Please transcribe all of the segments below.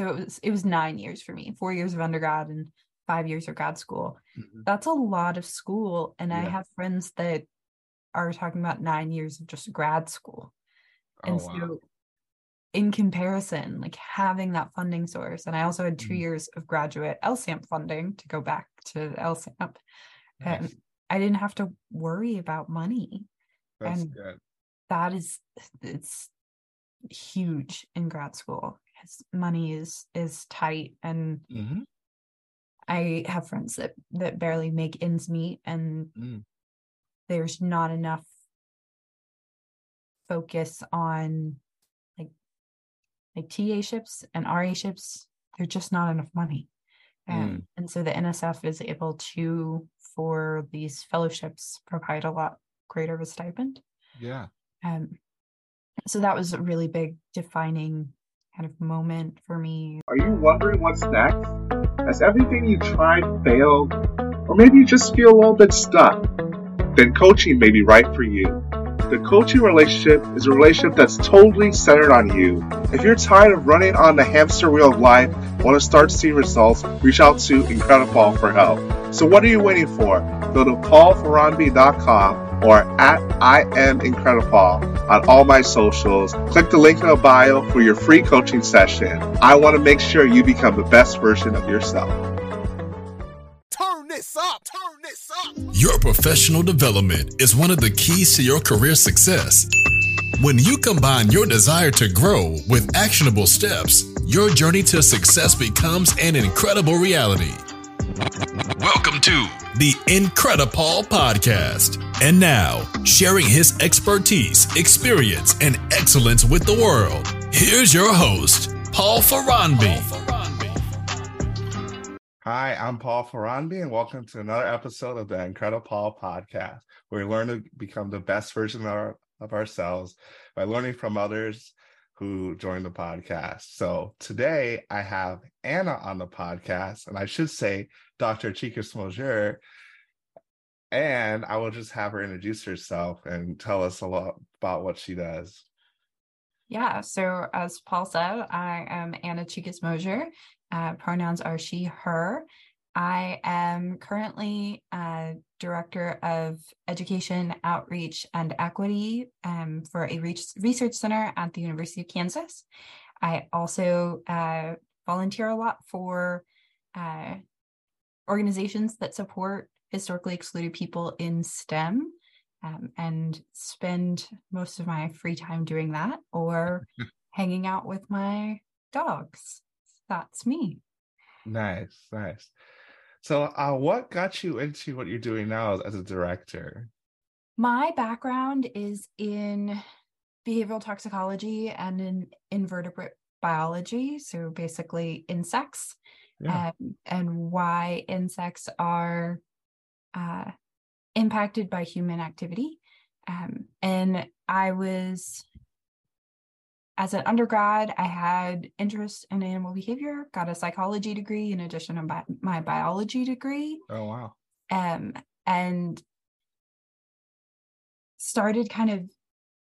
so it was it was nine years for me, four years of undergrad and five years of grad school. Mhm. That's a lot of school, and I have friends that are talking about nine years of just grad school. Oh, and wow. so in comparison like having that funding source and i also had 2 Mhm. years of graduate lsamp funding to go back to lsamp and i didn't have to worry about money That's and- good. that is it's huge in grad school because money is is tight and Mhm. i have friends that that barely make ends meet and Mm. there's not enough focus on like like TA ships and RA ships. There's just not enough money. And and so the NSF is able to for these fellowships provide a lot greater of a stipend. Yeah. Um so that was a really big defining kind of moment for me. Are you wondering what's next? Has everything you tried failed? Or maybe you just feel a little bit stuck? Then coaching may be right for you. The coaching relationship is a relationship that's totally centered on you. If you're tired of running on the hamster wheel of life, want to start seeing results, reach out to Incredipaul for help. So what are you waiting for? Go to paulferranby.com or at I am Incredipaul on all my socials. Click the link in the bio for your free coaching session. I want to make sure you become the best version of yourself. Turn this up, turn this up. Your professional development is one of the keys to your career success. When you combine your desire to grow with actionable steps, your journey to success becomes an incredible reality. Welcome to the Incredipaul Podcast. And now, sharing his expertise, experience, and excellence with the world, here's your host, Paul Ferranby. Hi, I'm Paul Ferranby, and welcome to another episode of the Incredipaul Podcast, where we learn to become the best version of, our, of ourselves by learning from others who join the podcast. So today I have Ana on the podcast, and I should say Dr. Chicas-Mosier. And I will just have her introduce herself and tell us a lot about what she does. Yeah, so as Paul said, I am Ana Chicas-Mosier. Uh, pronouns are she, her. I am currently uh, Director of Education, Outreach, and Equity um, for a re- research center at the University of Kansas. I also uh, volunteer a lot for uh, organizations that support historically excluded people in STEM um, and spend most of my free time doing that or hanging out with my dogs. That's me. Nice, nice. So, uh, what got you into what you're doing now as, as a director? My background is in behavioral toxicology and in invertebrate biology. So basically, insects Yeah. um, and why insects are uh, impacted by human activity. Um, and I was, as an undergrad, I had interest in animal behavior, got a psychology degree in addition to bi- my biology degree Oh wow. um, and started kind of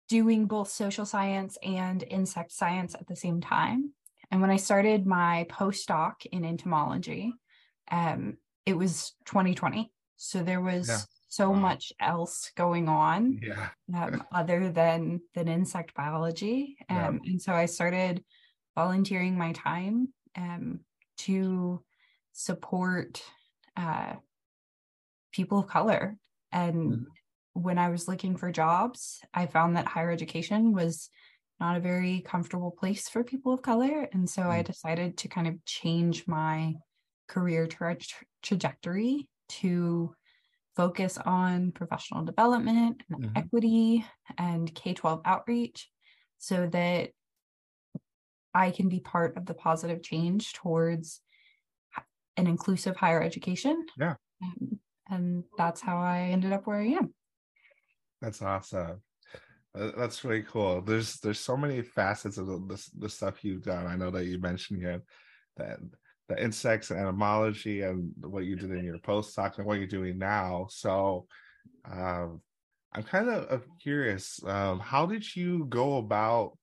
doing both social science and insect science at the same time. And when I started my postdoc in entomology, um, it was 2020. So there was Yeah. so Wow. much else going on Yeah. um, other than than insect biology. Yeah. Um, And so I started volunteering my time um, to support uh, people of color. And Mhm. When I was looking for jobs, I found that higher education was not a very comfortable place for people of color. And so I Mm. decided to kind of change my career tra- trajectory to focus on professional development and Mhm. equity and K 12 outreach so that I can be part of the positive change towards an inclusive higher education. Yeah. Um, and that's how I ended up where I am. That's awesome. That's really cool. There's there's so many facets of the, the stuff you've done. I know that you mentioned here that the insects and entomology and what you did in your postdoc and what you're doing now. So um, I'm kind of of curious. Um, how did you go about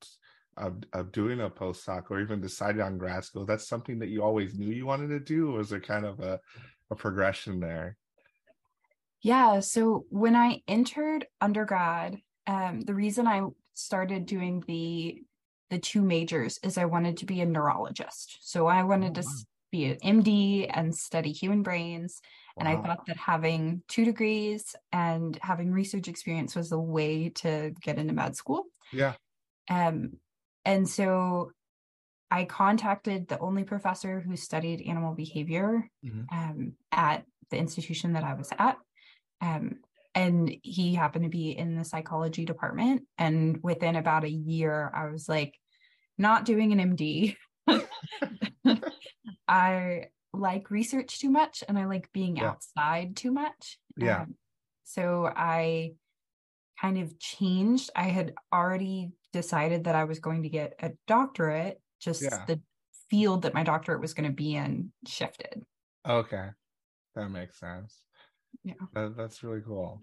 of, of doing a postdoc or even deciding on grad school, that's something that you always knew you wanted to do, or was there kind of a, a progression there? Yeah. So when I entered undergrad, um, the reason I started doing the the two majors is I wanted to be a neurologist. So I wanted oh, to be an MD and study human brains. Wow. And I thought that having two degrees and having research experience was a way to get into med school. Yeah. Um, and so I contacted the only professor who studied animal behavior mm-hmm. um, at the institution that I was at. Um, and he happened to be in the psychology department. And within about a year, I was like, not doing an MD. I like research too much and I like being yeah. outside too much. Yeah. Um, so I kind of changed. I had already decided that I was going to get a doctorate, just yeah. the field that my doctorate was going to be in shifted. Okay. That makes sense. Yeah. That, that's really cool.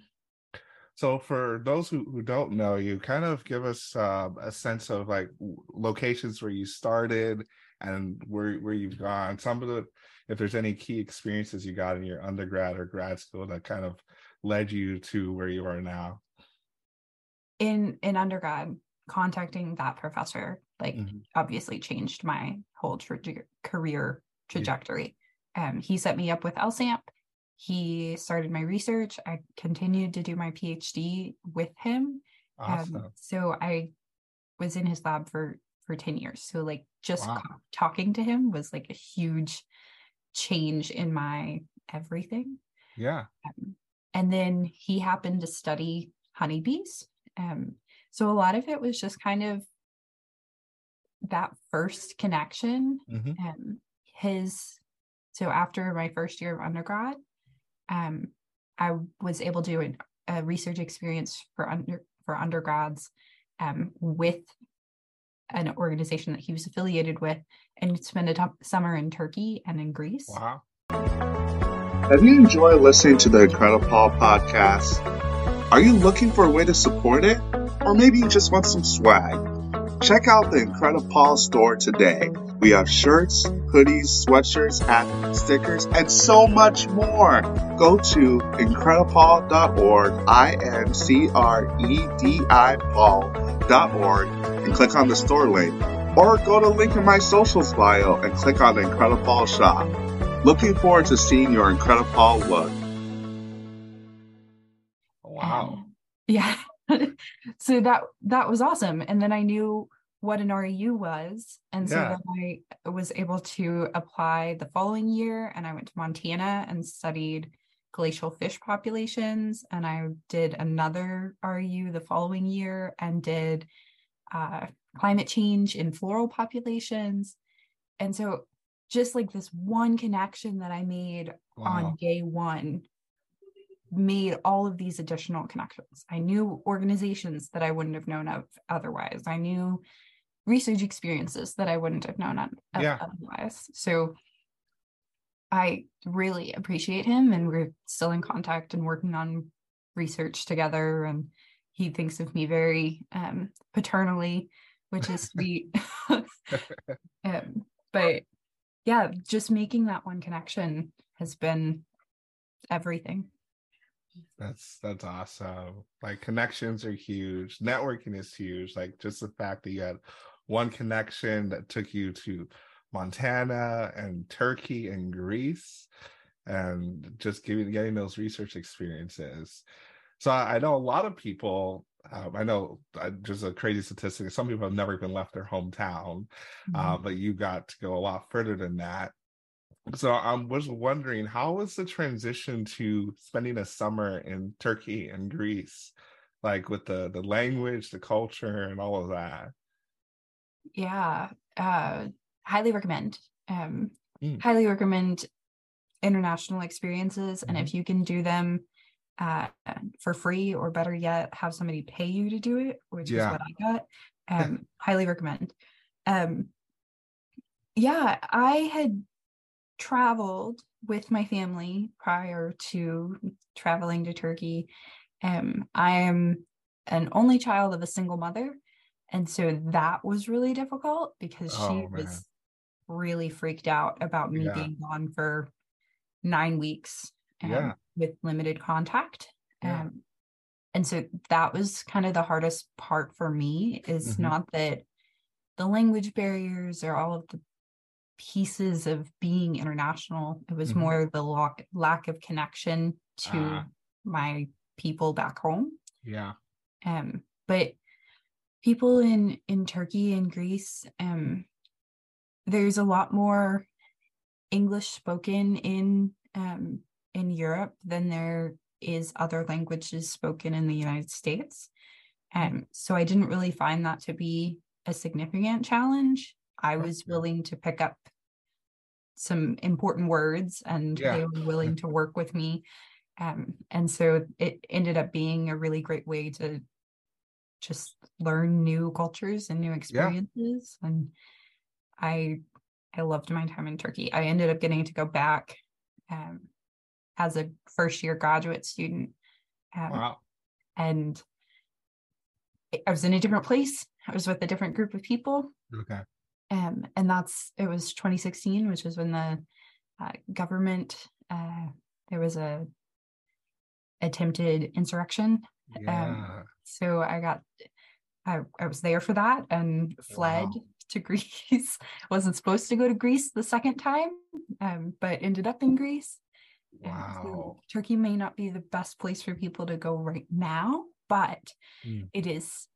So for those who, who don't know you, kind of give us uh, a sense of like locations where you started and where where you've gone. Some of the, if there's any key experiences you got in your undergrad or grad school that kind of led you to where you are now. In in undergrad, contacting that professor like mm-hmm. obviously changed my whole tra- career trajectory. Yeah. Um, he set me up with LSAMP he started my research. I continued to do my PhD with him. Um, awesome. Um, so I was in his lab for for 10 years. So like just wow. talking to him was like a huge change in my everything. Yeah. Um, and then he happened to study honeybees. Um, so a lot of it was just kind of that first connection. Mm-hmm. Um, his so after my first year of undergrad, um, I was able to do a, a, research experience for under for undergrads um, with an organization that he was affiliated with, and spent a t- summer in Turkey and in Greece. Wow! Have you enjoyed listening to the Incredible Paul podcast? Are you looking for a way to support it, or maybe you just want some swag? Check out the Incredible Paul store today. We have shirts, hoodies, sweatshirts, hats, stickers, and so much more. Go to incredipaul.org, I-N-C-R-E-D-I Paul.org, and click on the store link. Or go to link in my socials bio and click on the Incredible Paul shop. Looking forward to seeing your Incredible Paul look. Wow. Yeah. So that that was awesome and then i knew what an REU was and so yeah. then i was able to apply the following year and i went to montana and studied glacial fish populations and i did another REU the following year and did uh, climate change in floral populations and so just like this one connection that i made wow. on day one made all of these additional connections. I knew organizations that I wouldn't have known of otherwise. I knew research experiences that I wouldn't have known of yeah. otherwise. So I really appreciate him and we're still in contact and working on research together and he thinks of me very um, paternally, which is sweet. um, but yeah, just making that one connection has been everything. That's that's awesome. Like connections are huge. Networking is huge. Like just the fact that you had one connection that took you to Montana and Turkey and Greece and just giving getting those research experiences. So I, know a lot of people. Um, I know uh, just a crazy statistic. Some people have never even left their hometown, mm-hmm. uh, but you got to go a lot further than that so I was wondering, how was the transition to spending a summer in Turkey and Greece, like with the the language, the culture, and all of that? Yeah, uh, highly recommend. Um, mm. Highly recommend international experiences, mm-hmm. and if you can do them uh, for free, or better yet, have somebody pay you to do it, which yeah. is what I got. Um, highly recommend. Um, yeah, I had traveled with my family prior to traveling to Turkey. Um, I am an only child of a single mother. and so that was really difficult because she Oh, man. was really freaked out about me Yeah. being gone for nine weeks um, Yeah. with limited contact. Yeah. Um, and so that was kind of the hardest part for me is Mhm. not that the language barriers or all of the pieces of being international. It was Mhm. more the lack, lack of connection to Ah. my people back home. Yeah. Um, but people in in Turkey and Greece, um, there's a lot more English spoken in um in Europe than there is other languages spoken in the United States. Um, so I didn't really find that to be a significant challenge. I was willing to pick up some important words and Yeah. they were willing to work with me. Um, and so it ended up being a really great way to just learn new cultures and new experiences. And I I loved my time in Turkey. I ended up getting to go back um, as a first year graduate student. Um, Wow. and I was in a different place. I was with a different group of people. Okay. Um, and that's it was 2016, which was when the uh, government uh, there was a attempted insurrection. Yeah. So I got I, I was there for that and fled Wow. to Greece. Wasn't supposed to go to Greece the second time, um, but ended up in Greece. Um, so wow. Turkey may not be the best place for people to go right now, but Mm. it is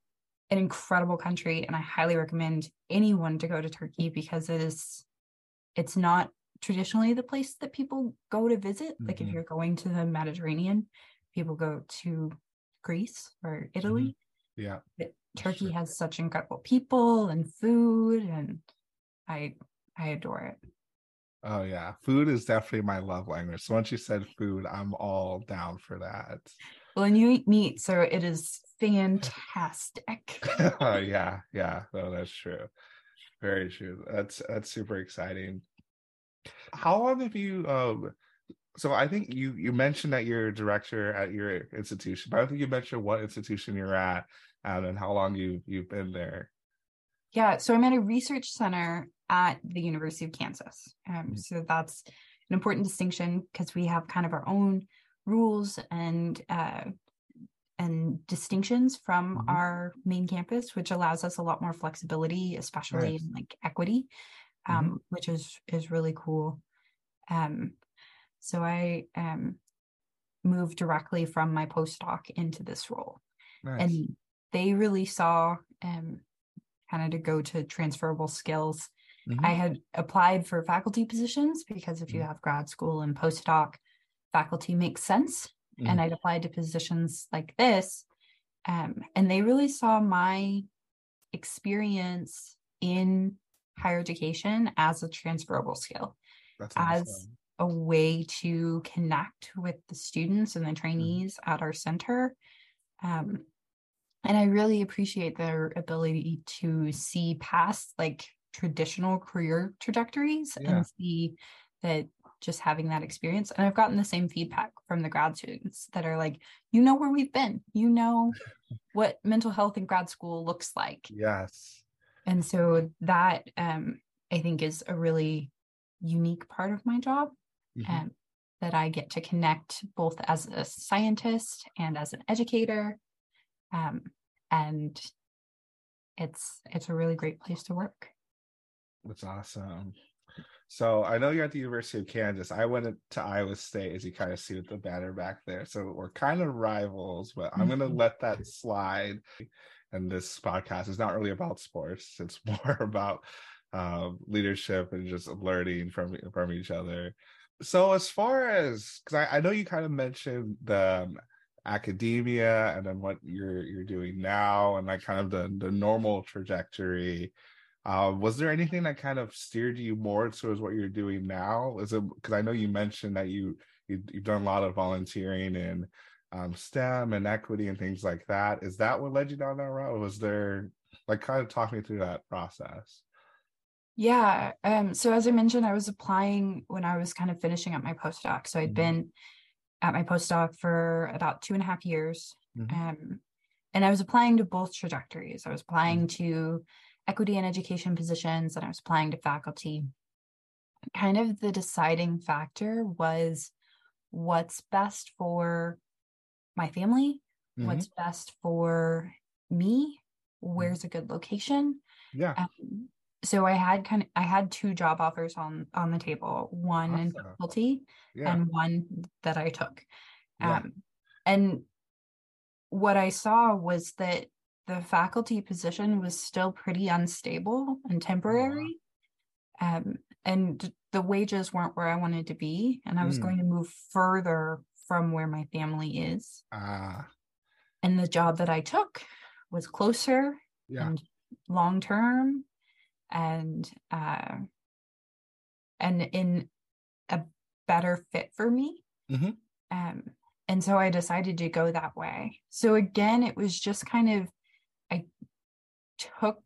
an incredible country and I highly recommend anyone to go to Turkey because it is it's not traditionally the place that people go to visit. Like if Mhm. you're going to the Mediterranean, people go to Greece or Italy. Yeah. But Turkey true. has such incredible people and food and I I adore it. Oh yeah. Food is definitely my love language. So once you said food, I'm all down for that. Well, and you eat meat, so it is fantastic. oh yeah, yeah. No, that's true. Very true. That's that's super exciting. How long have you um so I think you you mentioned that you're a director at your institution, but I don't think you mentioned what institution you're at um, and how long you you've been there. Yeah, so I'm at a research center at the University of Kansas. Um, Mm. so that's an important distinction because we have kind of our own rules and uh, and distinctions from Mhm. our main campus, which allows us a lot more flexibility, especially Nice. in like equity, um, which is is really cool. Um, so I um, moved directly from my postdoc into this role Nice. and they really saw um kind of to go to transferable skills Mhm. i had applied for faculty positions because if you Mhm. have grad school and postdoc faculty makes sense Mhm. and i'd applied to positions like this um, and they really saw my experience in higher education as a transferable skill as a way to connect with the students and the trainees at our center. Um, and I really appreciate their ability to see past like traditional career trajectories Yeah. and see that just having that experience. And I've gotten the same feedback from the grad students that are like, you know where we've been, you know what mental health in grad school looks like Yes. and so that um i think is a really unique part of my job Mhm. um, that i get to connect both as a scientist and as an educator um and it's it's a really great place to work That's awesome. So I know you're at the University of Kansas. I went to Iowa State, as you kind of see with the banner back there. So we're kind of rivals, but I'm going to Mhm. let that slide. And this podcast is not really about sports. It's more about um, leadership and just learning from from each other. So as far as because I, I know you kind of mentioned the um, academia and then what you're you're doing now and like kind of the the normal trajectory uh, was there anything that kind of steered you more towards what you're doing now? Is it because I know you mentioned that you, you you've done a lot of volunteering and um, STEM and equity and things like that. Is that what led you down that route? Or was there like kind of talk me through that process? yeah um so as i mentioned i was applying when i was kind of finishing up my postdoc so i'd Mhm. been at my postdoc for about two and a half years Mhm. um and I was applying to both trajectories. I was applying to equity and education positions and I was applying to faculty. Kind of the deciding factor was what's best for my family, Mhm. what's best for me, where's a good location. Yeah. Um, so I had kind of I had two job offers on on the table, one in faculty Yeah. and one that I took. Yeah. Um, and what I saw was that the faculty position was still pretty unstable and temporary. Um, and the wages weren't where I wanted to be. And I was Mm. going to move further from where my family is. Ah. And the job that I took was closer yeah. and long term and uh and in a better fit for me Mhm. um and so i decided to go that way so again it was just kind of i took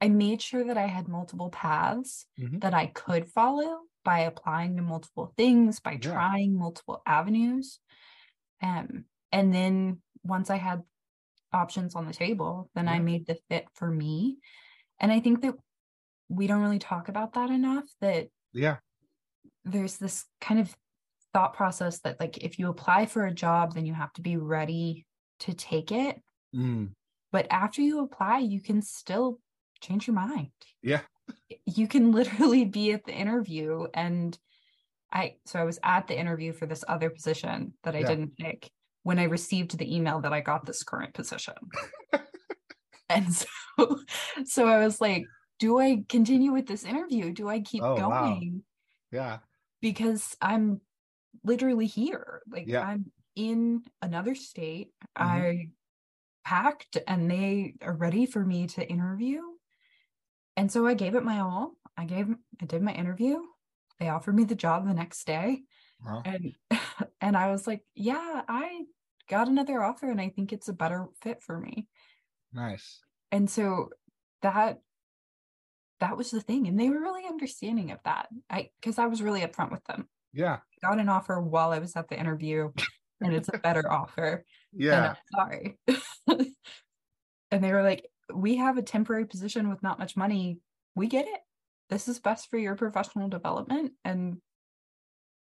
i made sure that i had multiple paths Mhm. that i could follow by applying to multiple things by Yeah. trying multiple avenues um and then once i had options on the table then i made the fit for me and i think that we don't really talk about that enough that Yeah. there's this kind of thought process that like if you apply for a job then you have to be ready to take it Mm. But after you apply you can still change your mind Yeah. you can literally be at the interview and i so i was at the interview for this other position that i Yeah. didn't pick when i received the email that i got this current position and so so i was like do i continue with this interview do i keep Oh, wow. going Yeah. because i'm literally here like Yeah. i'm in another state Mhm. i packed and they are ready for me to interview. And so i gave it my all. I gave i did my interview. They offered me the job the next day. Wow. and and i was like yeah i got another offer and i think it's a better fit for me. Nice. and so that that was the thing. And they were really understanding of that. I because i was really upfront with them. Yeah. got an offer while i was at the interview and it's a better offer Yeah. Sorry and they were like we have a temporary position with not much money we get it this is best for your professional development and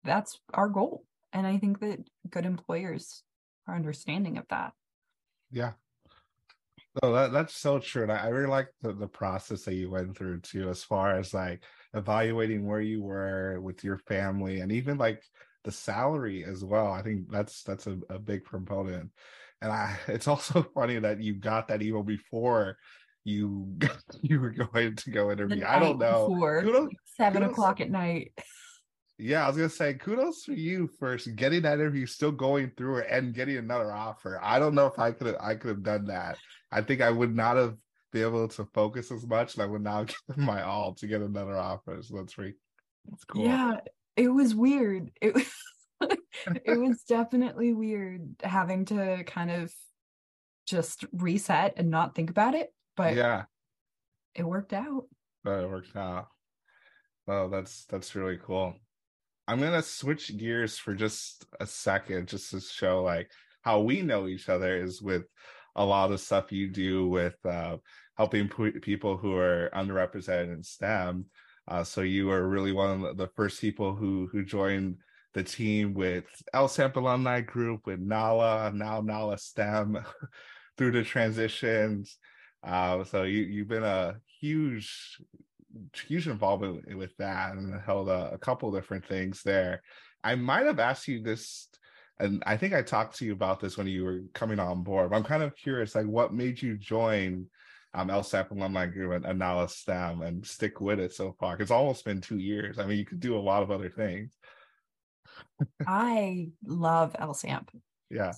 that's our goal and i think that good employers are understanding of that Yeah. No, that that's so true. And I, I really like the, the process that you went through too, as far as like evaluating where you were with your family and even like the salary as well. I think that's that's a, a big component. And I it's also funny that you got that email before you you were going to go interview. I don't know. before, Kudos- seven kudos- o'clock at night Yeah, I was gonna say kudos for you first getting that interview, still going through it, and getting another offer. I don't know if I could I could have done that. I think I would not have been able to focus as much, and I would now give my all to get another offer. So that's pretty that's cool. yeah it was weird it was it was definitely weird having to kind of just reset and not think about it but yeah, it worked out but it worked out. Oh, that's that's really cool. I'm gonna switch gears for just a second, just to show like how we know each other is with a lot of stuff you do with uh, helping p- people who are underrepresented in STEM. Uh, so you were really one of the first people who who joined the team with LSAMP alumni group with Nala, now Nala STEM, through the transitions. Uh, so you you've been a huge huge involvement with that and held a, a couple different things there. I might have asked you this, and I think I talked to you about this when you were coming on board. But I'm kind of curious, like, what made you join um, LSAMP Alumni Group and, and now STEM and stick with it so far? It's almost been two years. I mean, you could do a lot of other things. i love lsamp Yeah.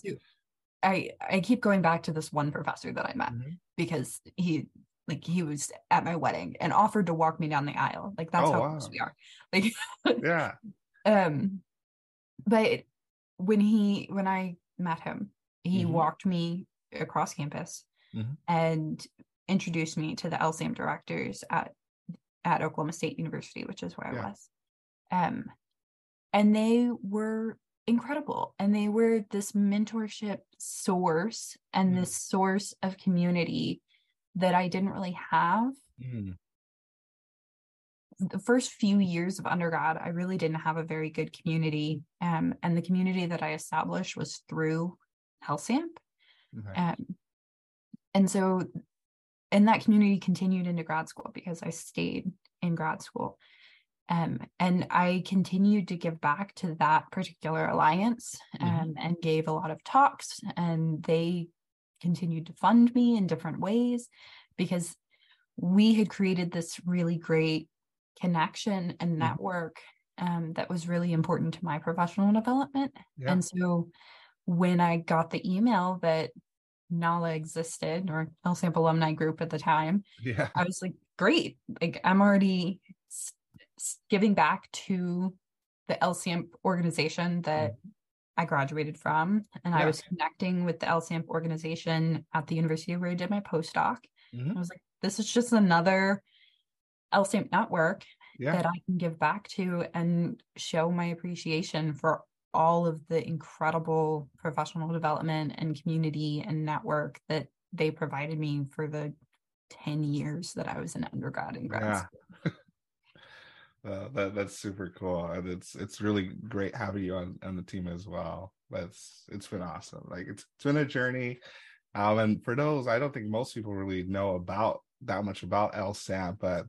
i i keep going back to this one professor that i met Mhm. because he like he was at my wedding and offered to walk me down the aisle like that's Oh, how wow. close we are like Yeah. um but when he when i met him he Mhm. walked me across campus Mhm. and introduced me to the lsamp directors at at oklahoma state university which is where Yeah. i was um and they were incredible and they were this mentorship source and Mm. this source of community that I didn't really have Mm, the first few years of undergrad, I really didn't have a very good community. Um, and the community that I established was through LSAMP. okay. Um, and so, and that community continued into grad school because I stayed in grad school. Um, and I continued to give back to that particular alliance um, and gave a lot of talks, and they continued to fund me in different ways because we had created this really great connection and network um, that was really important to my professional development. Yeah. And so when I got the email that NALA existed or LSAMP alumni group at the time, yeah. I was like, great. Like I'm already s- s- giving back to the LSAMP organization that I graduated from. And I was connecting with the LSAMP organization at the university where I did my postdoc. Mhm. I was like, this is just another LSAMP network Yeah. that I can give back to and show my appreciation for all of the incredible professional development and community and network that they provided me for the 10 years that I was an undergrad and grad Yeah. school. Uh, that that's super cool, and it's it's really great having you on on the team as well. That's it's been awesome. Like it's it's been a journey, um, and for those, I don't think most people really know about that much about LSAMP, but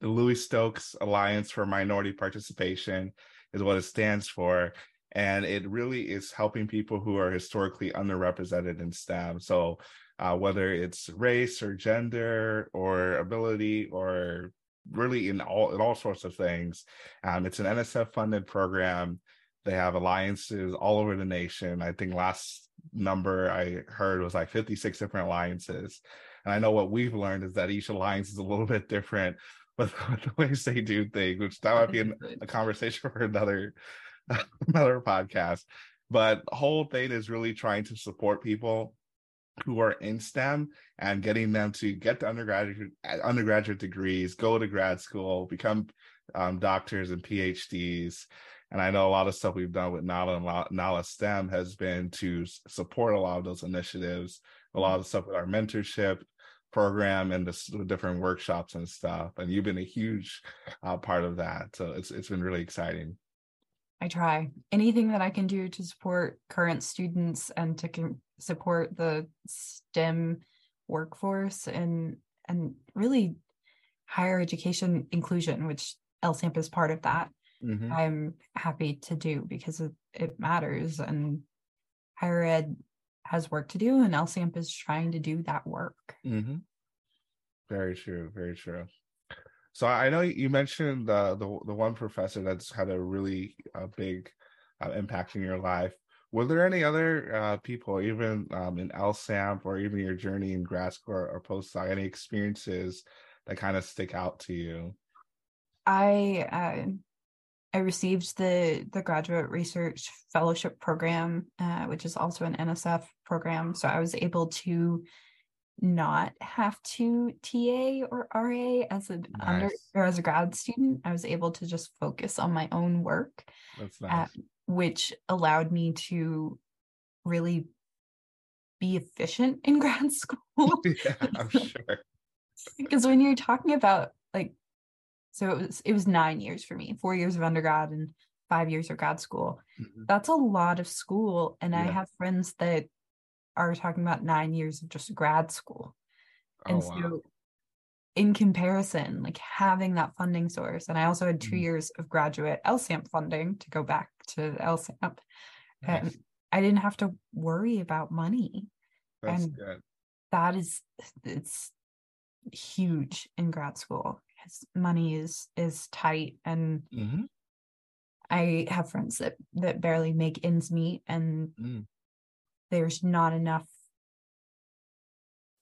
the Louis Stokes Alliance for Minority Participation is what it stands for, and it really is helping people who are historically underrepresented in STEM. So. Uh, whether it's race or gender or ability or really in all in all sorts of things. Um, it's an NSF funded program. They have alliances all over the nation. I think last number I heard was like 56 different alliances. And I know what we've learned is that each alliance is a little bit different with, with the ways they do things, which that might be an, a conversation for another another podcast. But the whole thing is really trying to support people who are in STEM and getting them to get the undergraduate undergraduate degrees, go to grad school, become um, doctors and PhDs. And I know a lot of stuff we've done with NALA and NALA STEM has been to support a lot of those initiatives, a lot of stuff with our mentorship program and the, the different workshops and stuff. And you've been a huge uh, part of that. So it's it's been really exciting. I try anything that I can do to support current students and to con- support the STEM workforce and and really higher education inclusion, which LSAMP is part of that. Mhm. I'm happy to do because it, it matters and higher ed has work to do and LSAMP is trying to do that work. Mm-hmm. Very true. Very true. So I know you mentioned the the, the one professor that's had a really uh, big uh, impact in your life. Were there any other uh, people, even um, in LSAMP or even your journey in grad school or, or postdoc, any experiences that kind of stick out to you? I uh, I received the the graduate research fellowship program, uh, which is also an NSF program. So I was able to not have to TA or RA as an under or as a grad student. I was able to just focus on my own work, That's uh, which allowed me to really be efficient in grad school. yeah, I'm sure. because when you're talking about like so it was it was nine years for me four years of undergrad and five years of grad school Mhm. that's a lot of school and i have friends that are talking about nine years of just grad school Oh, and wow. so in comparison like having that funding source and i also had 2 Mhm. years of graduate lsamp funding to go back to lsamp Nice. um, i didn't have to worry about money That's and- good. that is it's huge in grad school because money is is tight and hmm i have friends that that barely make ends meet and Mm. there's not enough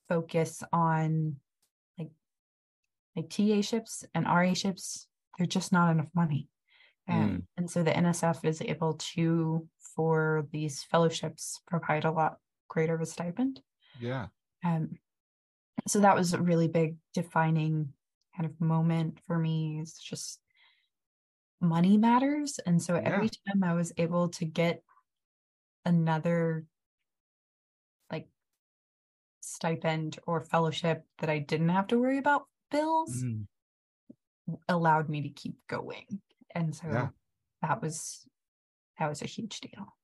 focus on like like ta ships and ra ships there's just not enough money and and so the nsf is able to for these fellowships provide a lot greater of a stipend Yeah. um, so that was a really big defining kind of moment for me. is just money matters. And so Yeah. every time I was able to get another like stipend or fellowship that I didn't have to worry about bills Mm, allowed me to keep going. And so Yeah. that was that was a huge deal.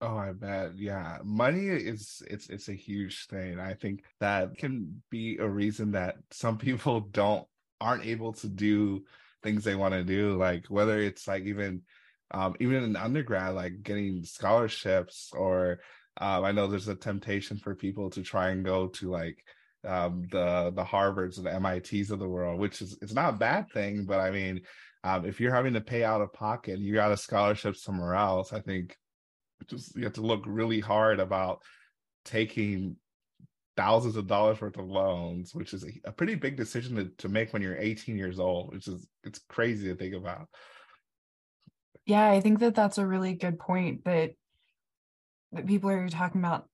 Oh, I bet. Yeah. Money is it's it's a huge thing. I think that can be a reason that some people don't aren't able to do things they want to do. Like whether it's like even um even in undergrad, like getting scholarships or um I know there's a temptation for people to try and go to like um the the Harvards and the MITs of the world, which is it's not a bad thing, but I mean um if you're having to pay out of pocket you got a scholarship somewhere else, I think just you have to look really hard about taking thousands of dollars worth of loans, which is a, a pretty big decision to, to make when you're 18 years old, which is it's crazy to think about. Yeah, I think that that's a really good point that that people are talking about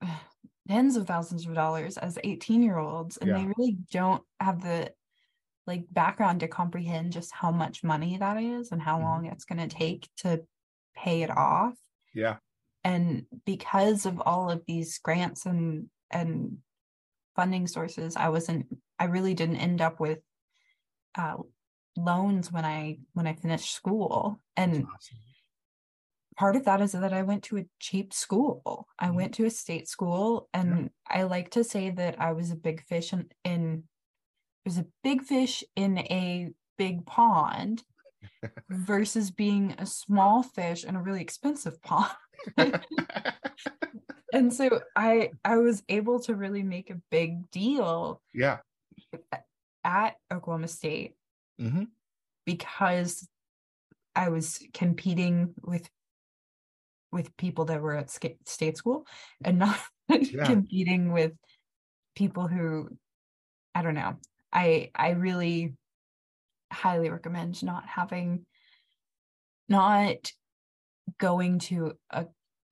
tens of thousands of dollars as 18 year olds and they really don't have the like background to comprehend just how much money that is and how Mhm. long it's going to take to pay it off. Yeah. and because of all of these grants and and funding sources i wasn't i really didn't end up with uh loans when i when i finished school. And part of that is that i went to a cheap school. I Mhm. went to a state school and i like to say that i was a big fish in, in was a big fish in a big pond versus being a small fish in a really expensive pond and so i i was able to really make a big deal yeah. at oklahoma state hmm because i was competing with with people that were at state school and not Yeah. competing with people who i don't know i i really highly recommend not having not going to a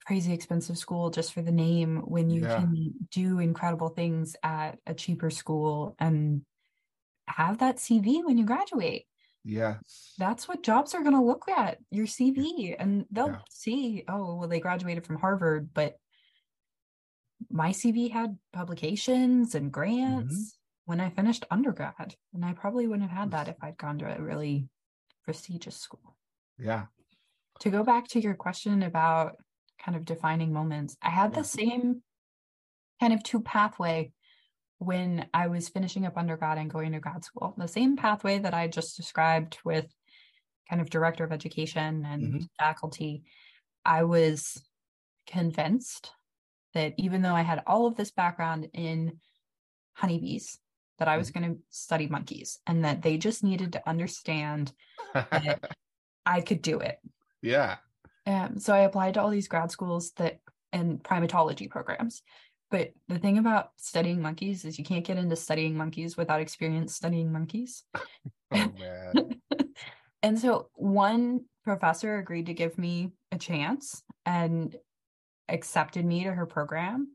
crazy expensive school just for the name when you Yeah. can do incredible things at a cheaper school and have that CV when you graduate. Yeah. That's what jobs are going to look at your CV and they'll Yeah. see, oh, well, they graduated from Harvard, but my CV had publications and grants Mm-hmm. When I finished undergrad. And I probably wouldn't have had that if I'd gone to a really prestigious school. Yeah. To go back to your question about kind of defining moments, I had Yeah. the same kind of two pathway when I was finishing up undergrad and going to grad school. The same pathway that I just described with kind of director of education and Mhm. faculty. I was convinced that even though I had all of this background in honeybees, that I was going to study monkeys and that they just needed to understand that I could do it. yeah. Um, so I applied to all these grad schools that and primatology programs. But the thing about studying monkeys is you can't get into studying monkeys without experience studying monkeys. Oh man. And so one professor agreed to give me a chance and accepted me to her program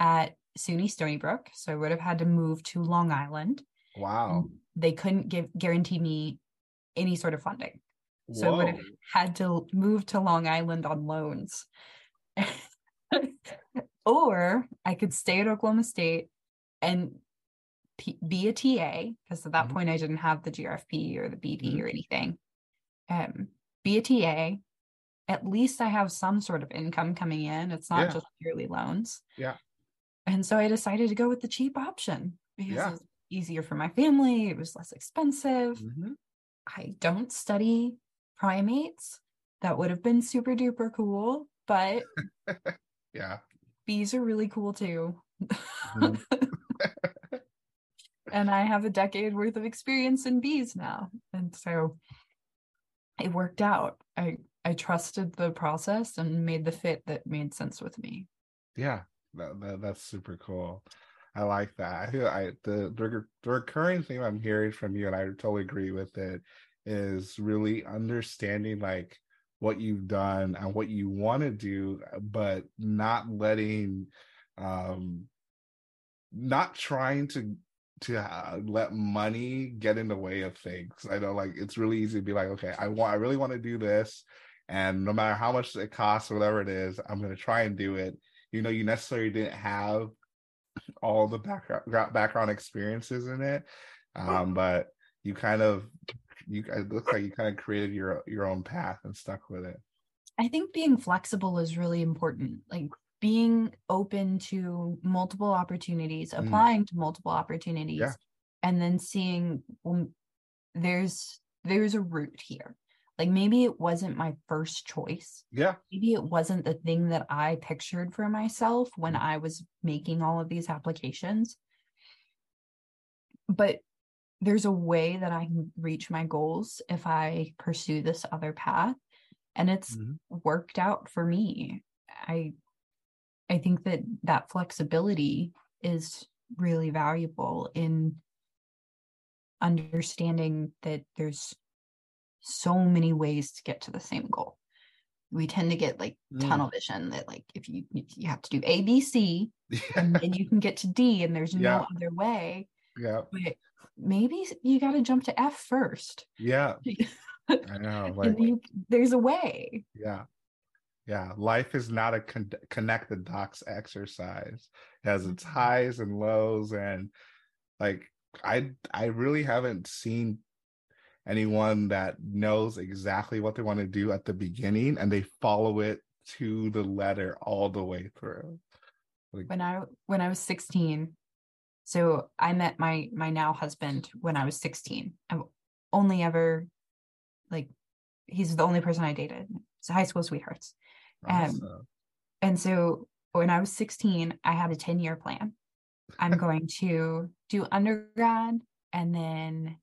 at SUNY Stony Brook. So I would have had to move to Long Island. Wow. They couldn't give guarantee me any sort of funding. So I would have had to move to Long Island on loans. or I could stay at Oklahoma State and P- be a TA, because at that Mhm. point I didn't have the GRFP or the BD Mhm. or anything. Um, be a TA. At least I have some sort of income coming in. It's not Yeah. just purely loans. Yeah. And so I decided to go with the cheap option because Yeah. it was easier for my family. It was less expensive. Mhm. I don't study primates. That would have been super duper cool, but Yeah. bees are really cool too. Mhm. and I have a decade worth of experience in bees now. And so it worked out. I I trusted the process and made the fit that made sense with me. Yeah, that, that that's super cool. I like that. I feel I the, the recurring theme I'm hearing from you, and I totally agree with it, is really understanding like what you've done and what you want to do, but not letting, um, not trying to to uh, let money get in the way of things. I know like it's really easy to be like, okay, I want I really want to do this and no matter how much it costs whatever it is, I'm going to try and do it. You know, you necessarily didn't have all the background background experiences in it. Um, but you kind of you it looks like you kind of created your your own path and stuck with it. I think being flexible is really important. Like being open to multiple opportunities, Mm. applying to multiple opportunities, Yeah. and then seeing well, there's there's a route here. Like maybe it wasn't my first choice. Yeah. Maybe it wasn't the thing that I pictured for myself when Mm. I was making all of these applications. But there's a way that I can reach my goals if I pursue this other path. And it's Mhm. worked out for me. I I think that that flexibility is really valuable in understanding that there's so many ways to get to the same goal. We tend to get like Mm. tunnel vision that like if you you have to do A B C Yeah. and then you can get to D and there's Yeah. no other way. Yeah. But maybe you got to jump to F first. Yeah. I know. Like you, there's a way. Yeah. Yeah. Life is not a con- connect the dots exercise. It has its Mhm. highs and lows. And like, I, I really haven't seen anyone that knows exactly what they want to do at the beginning and they follow it to the letter all the way through. Like, when I when I was 16. So I met my my now husband when I was 16. I've only ever like he's the only person I dated. So high school sweethearts. Um. And so when I was 16, I had a 10 year plan. I'm going to do undergrad and then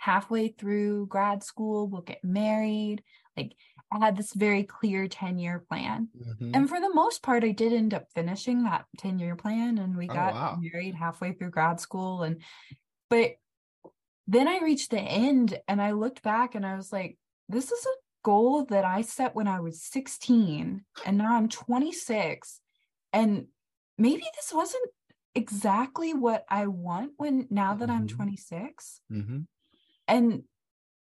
halfway through grad school, we'll get married. Like I had this very clear 10 year plan. Mhm. And for the most part, I did end up finishing that 10 year plan and we Oh, got wow. married halfway through grad school. And, but then I reached the end and I looked back and I was like, this is a goal that I set when I was 16 and now I'm 26. And maybe this wasn't exactly what I want when now that I'm Mhm. 26 Mhm. And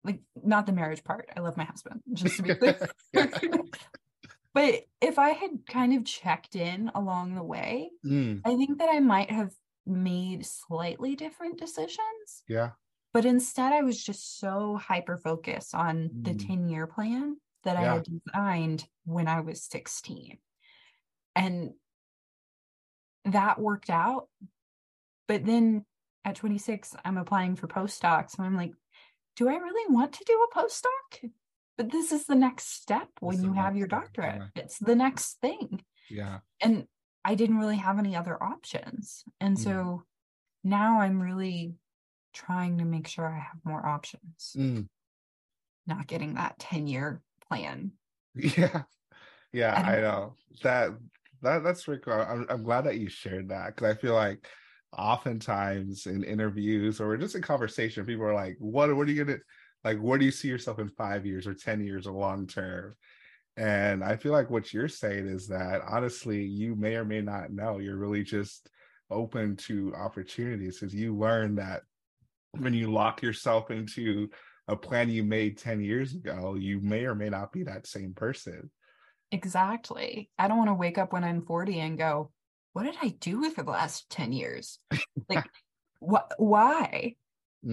like not the marriage part. I love my husband, just to be clear. but if I had kind of checked in along the way, Mm, I think that I might have made slightly different decisions. yeah. But instead, I was just so hyper focused on the Mm. 10 year plan that I had designed when I was 16. And that worked out. But then at 26, I'm applying for postdocs. And I'm like, do I really want to do a postdoc? But this is the next step when you have your doctorate. It's the next thing Yeah. and I didn't really have any other options. And Mm. so now I'm really trying to make sure I have more options, Mm, not getting that 10 year plan. yeah. Yeah. I I know that, that that's really cool. I'm, I'm glad that you shared that because I feel like oftentimes in interviews or just in conversation, people are like, what, what are you going to, like, where do you see yourself in five years or 10 years or long term? And I feel like what you're saying is that honestly, you may or may not know. You're really just open to opportunities because you learn that when you lock yourself into a plan you made 10 years ago, you may or may not be that same person. Exactly. I don't want to wake up when I'm 40 and go, what did I do for the last 10 years? Like, what, why?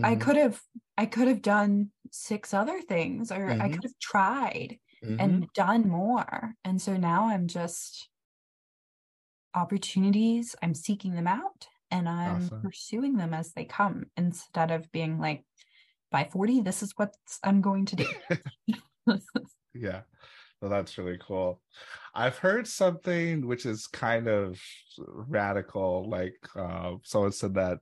I Mhm, could have, I could have done six other things or I Mhm. could have tried mhm. and done more. And so now I'm just opportunities, I'm seeking them out and I'm Awesome. pursuing them as they come instead of being like, by 40, this is what I'm going to do. Yeah. Well, that's really cool. I've heard something which is kind of radical, like uh, someone said that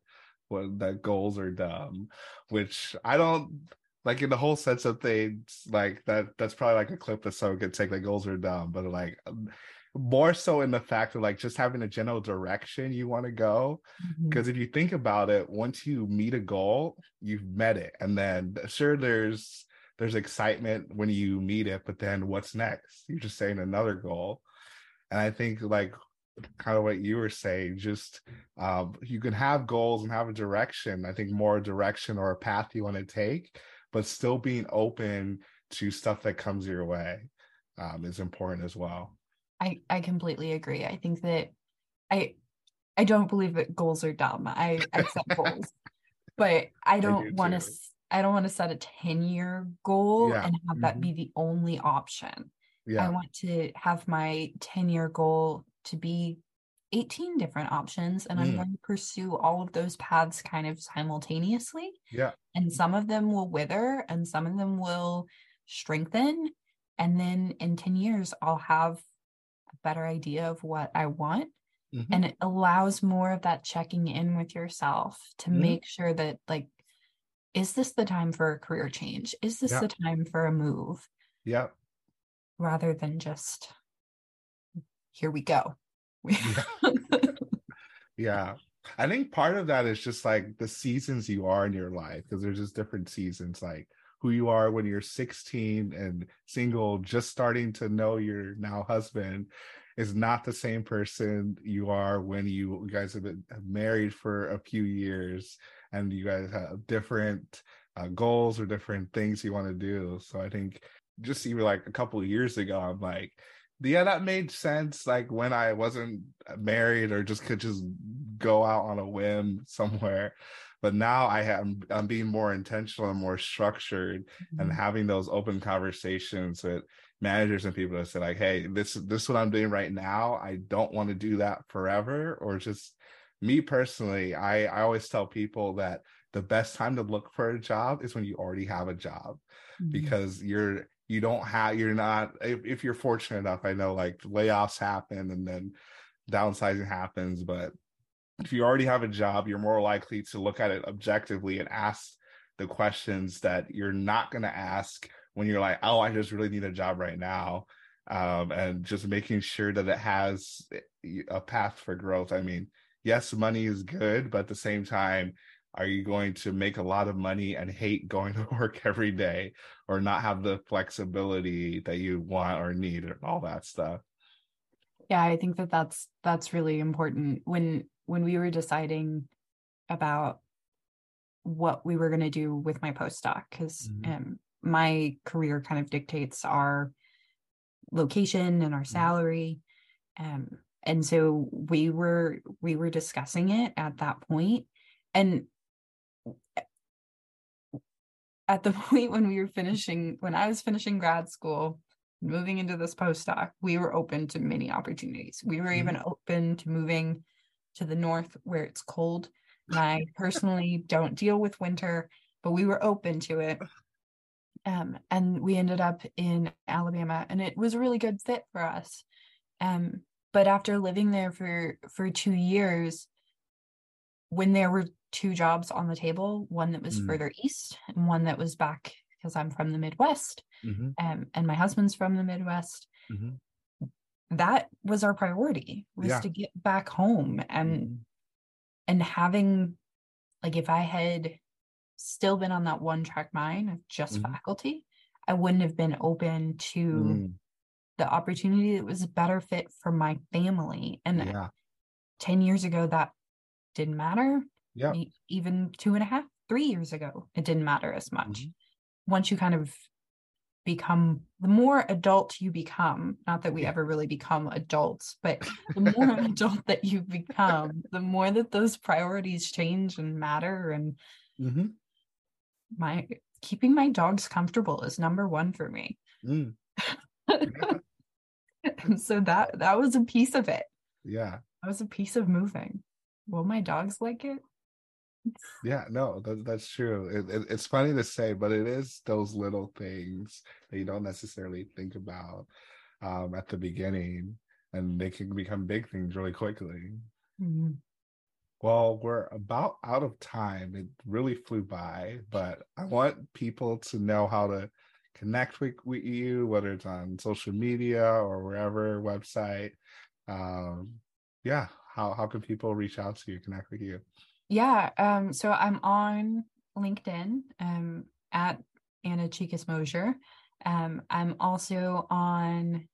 well, that goals are dumb, which I don't like in the whole sense of things. Like that, that's probably like a clip that someone could take. Like goals are dumb, but like um, more so in the fact of like just having a general direction you want to go. Because if you think about it, once you meet a goal, you've met it, and then sure, there's there's excitement when you meet it, but then what's next? You're just saying another goal, and I think like kind of what you were saying just um, you can have goals and have a direction i think more direction or a path you want to take but still being open to stuff that comes your way um, is important as well I I completely agree. I think that I I don't believe that goals are dumb. I accept goals, but I don't want to. I don't want to set a ten year goal yeah. and have mm-hmm. that be the only option. Yeah. I want to have my ten year goal to be 18 different options and mm. I'm going to pursue all of those paths kind of simultaneously. Yeah. And some of them will wither and some of them will strengthen. And then in 10 years, I'll have a better idea of what I want. Mm-hmm. And it allows more of that checking in with yourself to mm-hmm. make sure that, like, is this the time for a career change? Is this yeah. the time for a move? Yeah. Rather than just, here we go. yeah. yeah. I think part of that is just like the seasons you are in your life because there's just different seasons. Like who you are when you're 16 and single, just starting to know your now husband is not the same person you are when you, you guys have been married for a few years and you guys have different uh, goals or different things you want to do. So I think just even like a couple of years ago, I'm like, yeah, that made sense. Like when I wasn't married or just could just go out on a whim somewhere but now i have i'm being more intentional and more structured mm-hmm. and having those open conversations with managers and people that say like hey this this is what i'm doing right now i don't want to do that forever or just me personally i i always tell people that the best time to look for a job is when you already have a job mm-hmm. because you're you don't have you're not if, if you're fortunate enough i know like layoffs happen and then downsizing happens but if you already have a job, you're more likely to look at it objectively and ask the questions that you're not going to ask when you're like, oh, I just really need a job right now. Um, and just making sure that it has a path for growth. I mean, yes, money is good, but at the same time, are you going to make a lot of money and hate going to work every day or not have the flexibility that you want or need and all that stuff? Yeah, I think that that's that's really important when when we were deciding about what we were going to do with my postdoc because mm-hmm. um, my career kind of dictates our location and our mm-hmm. salary um, and so we were we were discussing it at that point and at the point when we were finishing when i was finishing grad school moving into this postdoc we were open to many opportunities we were mm-hmm. even open to moving to the north where it's cold. And I personally don't deal with winter, but we were open to it. Um, and we ended up in Alabama, and it was a really good fit for us. Um, but after living there for for two years, when there were two jobs on the table, one that was mm. further east and one that was back because I'm from the Midwest, mm-hmm. um, and my husband's from the Midwest. Mm-hmm that was our priority was yeah. to get back home and mm-hmm. and having like if i had still been on that one track mind of just mm-hmm. faculty i wouldn't have been open to mm. The opportunity that was a better fit for my family and yeah. 10 years ago that didn't matter yeah even two and a half three years ago it didn't matter as much mm-hmm. once you kind of become the more adult you become not that we ever really become adults but the more adult that you become the more that those priorities change and matter and mm-hmm. my keeping my dogs comfortable is number one for me mm. and so that that was a piece of it. Yeah. That was a piece of moving. Will my dogs like it? Yeah no that, that's true. It, it, it's funny to say but it is those little things that you don't necessarily think about um, at the beginning and they can become big things really quickly. Mm-hmm. well we're about out of time. It really flew by but i want people to know how to connect with, with you whether it's on social media or wherever website um, yeah how, how can people reach out to you connect with you yeah. Um, so I'm on LinkedIn um, at Ana Chicas-Mosier. Um, I'm also on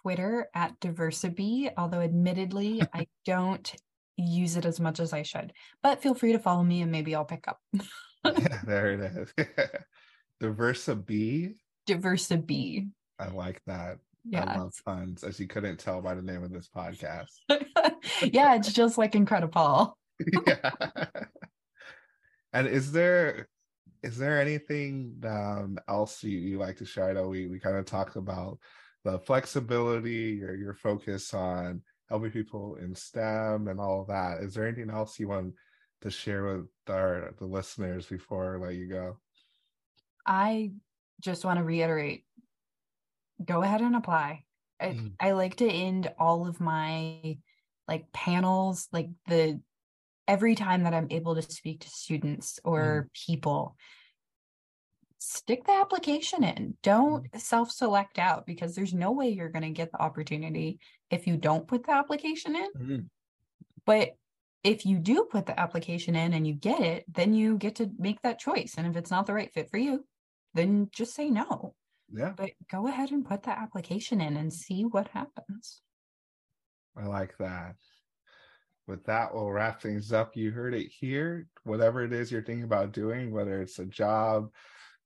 Twitter at Diversibee, although admittedly, I don't use it as much as I should. But feel free to follow me and maybe I'll pick up. yeah, there it is. Diversibee. Diversibee. B. I like that. Yeah. I love puns, as you couldn't tell by the name of this podcast. yeah, it's just like Incredible. yeah. and is there is there anything um, else you, you like to share? I know we, we kind of talked about the flexibility, your your focus on helping people in STEM and all that. Is there anything else you want to share with our the listeners before I let you go? I just want to reiterate go ahead and apply. I, Mm. I like to end all of my like panels, like the every time that I'm able to speak to students or people, stick the application in. Don't self select out because there's no way you're going to get the opportunity if you don't put the application in. Mhm. But if you do put the application in and you get it, then you get to make that choice. And if it's not the right fit for you, then just say no. Yeah, But go ahead and put the application in and see what happens. I like that. With that, we'll wrap things up. You heard it here. Whatever it is you're thinking about doing, whether it's a job,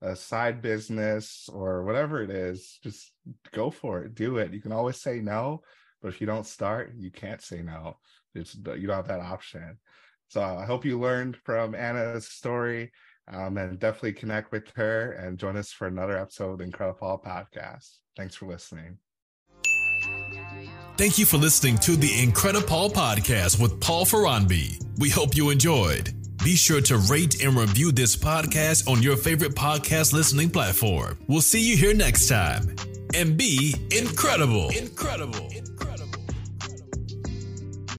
a side business, or whatever it is, just go for it. Do it. You can always say no, but if you don't start, you can't say no. It's you don't have that option. So I hope you learned from Ana's story, um, and definitely connect with her and join us for another episode of the Incredipaul Podcast. Thanks for listening. Thank you for listening to the Incredipaul podcast with Paul Ferranbi. We hope you enjoyed. Be sure to rate and review this podcast on your favorite podcast listening platform. We'll see you here next time. And be incredible. Incredible. Incredible.